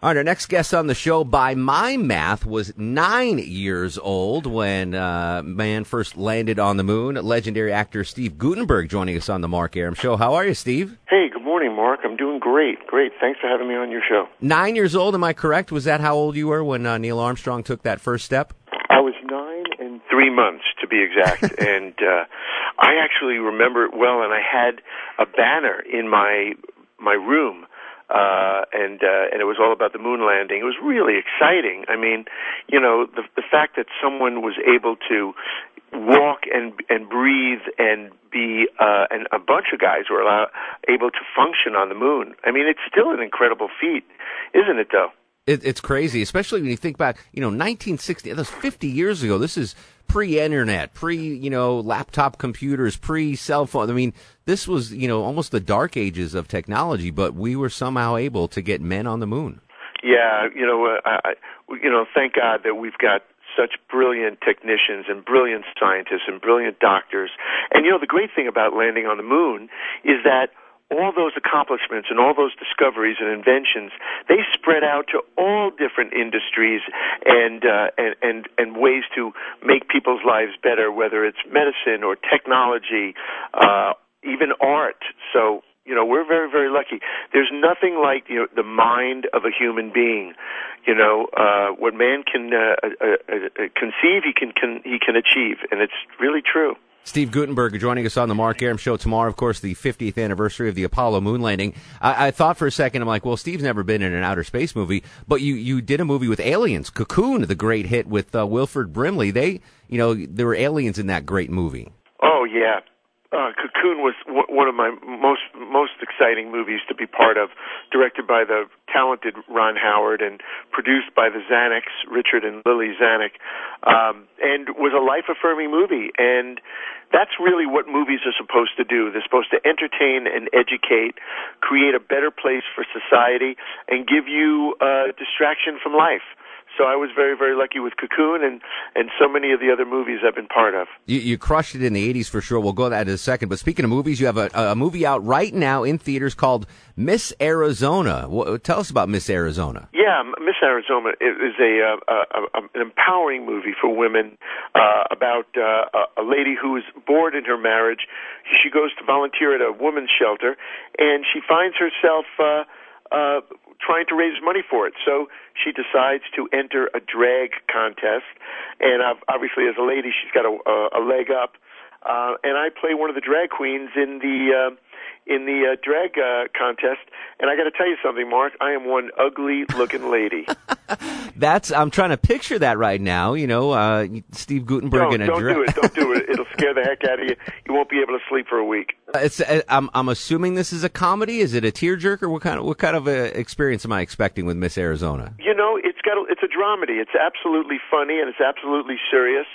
All right, our next guest on the show, by my math, was nine years old when uh, man first landed on the moon. Legendary actor Steve Guttenberg joining us on the Mark Arum Show. How are you, Steve? Hey, good morning, Mark. I'm doing great. Great. Thanks for having me on your show. Nine years old, am I correct? Was that how old you were when uh, Neil Armstrong took that first step? I was nine and three months, to be exact. and uh, I actually remember it well, and I had a banner in my my room uh, and uh, and it was all about the moon landing. It was really exciting. I mean, you know, the the fact that someone was able to walk and and breathe and be uh, and a bunch of guys were allow, able to function on the moon. I mean, it's still an incredible feat, isn't it? Though. It, it's crazy, especially when you think back. You know, 1960. That's 50 years ago. This is pre-internet, pre you know laptop computers, pre-cell phone. I mean, this was you know almost the dark ages of technology, but we were somehow able to get men on the moon. Yeah, you know, uh, I, you know, thank God that we've got such brilliant technicians and brilliant scientists and brilliant doctors. And you know, the great thing about landing on the moon is that all those accomplishments and all those discoveries and inventions they spread out to all different industries and uh, and and and ways to make people's lives better whether it's medicine or technology uh, even art. So you know we're very very lucky. There's nothing like you know, the mind of a human being. You know uh what man can uh, uh, uh, conceive he can, can he can achieve. And it's really true Steve Guttenberg joining us on the Mark Arum Show tomorrow. Of course, the 50th anniversary of the Apollo moon landing. I, I, thought for a second, I'm like, well, Steve's never been in an outer space movie, but you, you did a movie with aliens, Cocoon, the great hit with uh, Wilford Brimley. They, you know, there were aliens in that great movie. Oh yeah, uh, Cocoon was w- one of my most most exciting movies to be part of, directed by the talented Ron Howard and produced by the Zanucks, Richard and Lili Zanuck, um, and was a life affirming movie. And that's really what movies are supposed to do. They're supposed to entertain and educate, create a better place for society, and give you uh, distraction from life. So I was very, very lucky with Cocoon and, and so many of the other movies I've been part of. You, you crushed it in the 80s for sure. We'll go to that in a second. But speaking of movies, you have a, a movie out right now in theaters called Miss Arizona. What, tell us about Miss Arizona. Yeah, Miss Arizona is a, uh, a, a an empowering movie for women uh, about uh, a lady who is bored in her marriage. She goes to volunteer at a women's shelter, and she finds herself uh, uh, trying to raise money for it. So she decides to enter a drag contest, and I've, obviously, as a lady, she's got a, a, leg up. Uh, and I play one of the drag queens in the uh, in the uh, drag uh, contest. And I got to tell you something, Mark. I am one ugly looking lady. That's I'm trying to picture that right now. You know, uh, Steve Guttenberg no, in a don't do it. Don't do it. It'll scare the heck out of you. You won't be able to sleep for a week. It's. uh, I'm. I'm assuming this is a comedy. Is it a tearjerker? What kind of What kind of uh experience am I expecting with Miss Arizona? You know, it's got a, it's a dramedy. It's absolutely funny and it's absolutely serious,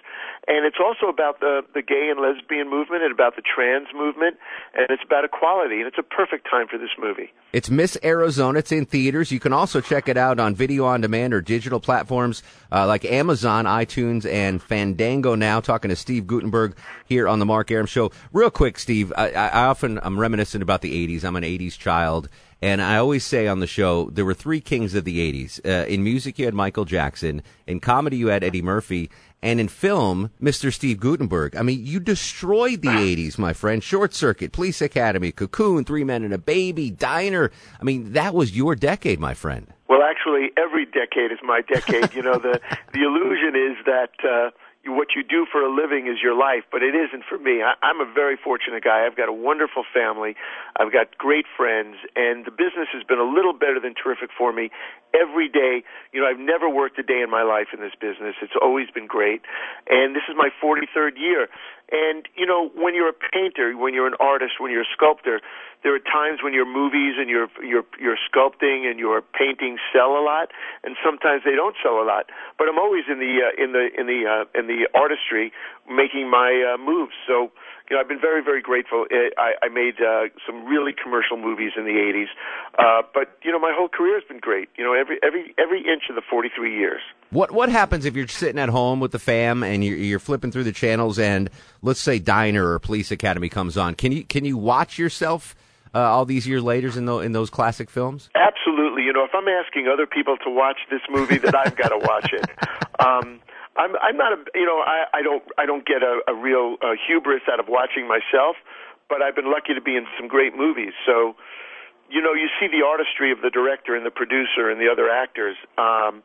and it's also about the the gay and lesbian movement and about the trans movement, and it's about equality, and it's a perfect time for this movie. It's Miss Arizona. It's in theaters. You can also check it out on video on demand or digital platforms uh, like Amazon, iTunes, and Fandango. Now, talking to Steve Guttenberg here on the Mark Arum Show. Real quick, Steve. I, I often I'm reminiscent about the '80s. I'm an '80s child. And I always say on the show, there were three kings of the 80s. Uh, in music, you had Michael Jackson. In comedy, you had Eddie Murphy. And in film, Mr. Steve Guttenberg. I mean, you destroyed the 80s, my friend. Short Circuit, Police Academy, Cocoon, Three Men and a Baby, Diner. I mean, that was your decade, my friend. Actually, every decade is my decade. you know, the the illusion is that uh, what you do for a living is your life, but it isn't for me. I, I'm a very fortunate guy. I've got a wonderful family. I've got great friends, and the business has been a little better than terrific for me every day. You know, I've never worked a day in my life in this business. It's always been great, and this is my 43rd year. And you know, when you're a painter, when you're an artist, when you're a sculptor, there are times when your movies and your your your sculpting and your paintings sell a lot, and sometimes they don't sell a lot. But I'm always in the uh, in the in the uh, in the artistry, making my uh, moves. So you know, I've been very, very grateful. I, I made uh, some really commercial movies in the '80s, uh, but you know, my whole career has been great. You know, every every every inch of the 43 years. What what happens if you're sitting at home with the fam and you're, you're flipping through the channels and let's say Diner or Police Academy comes on? Can you can you watch yourself? Uh, all these years later in, the, in those classic films? Absolutely. You know, if I'm asking other people to watch this movie, then I've got to watch it. Um, I'm I'm not a you know I I don't I don't get a, a real uh, hubris out of watching myself, but I've been lucky to be in some great movies. So, you know, you see the artistry of the director and the producer and the other actors. Um,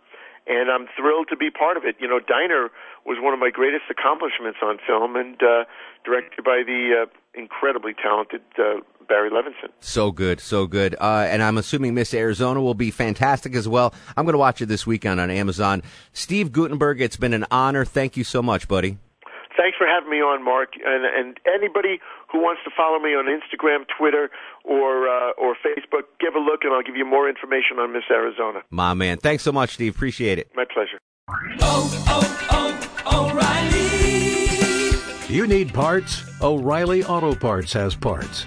and I'm thrilled to be part of it. You know, Diner was one of my greatest accomplishments on film, and uh, directed by the uh, incredibly talented uh, Barry Levinson. So good, so good. Uh, and I'm assuming Miss Arizona will be fantastic as well. I'm going to watch it this weekend on Amazon. Steve Guttenberg, it's been an honor. Thank you so much, buddy. Thanks for having me on, Mark. And, and anybody who wants to follow me on Instagram, Twitter, or uh, or Facebook, give a look, and I'll give you more information on Miss Arizona. My man, thanks so much, Steve. Appreciate it. My pleasure. Oh, oh, oh, O'Reilly. You need parts? O'Reilly Auto Parts has parts.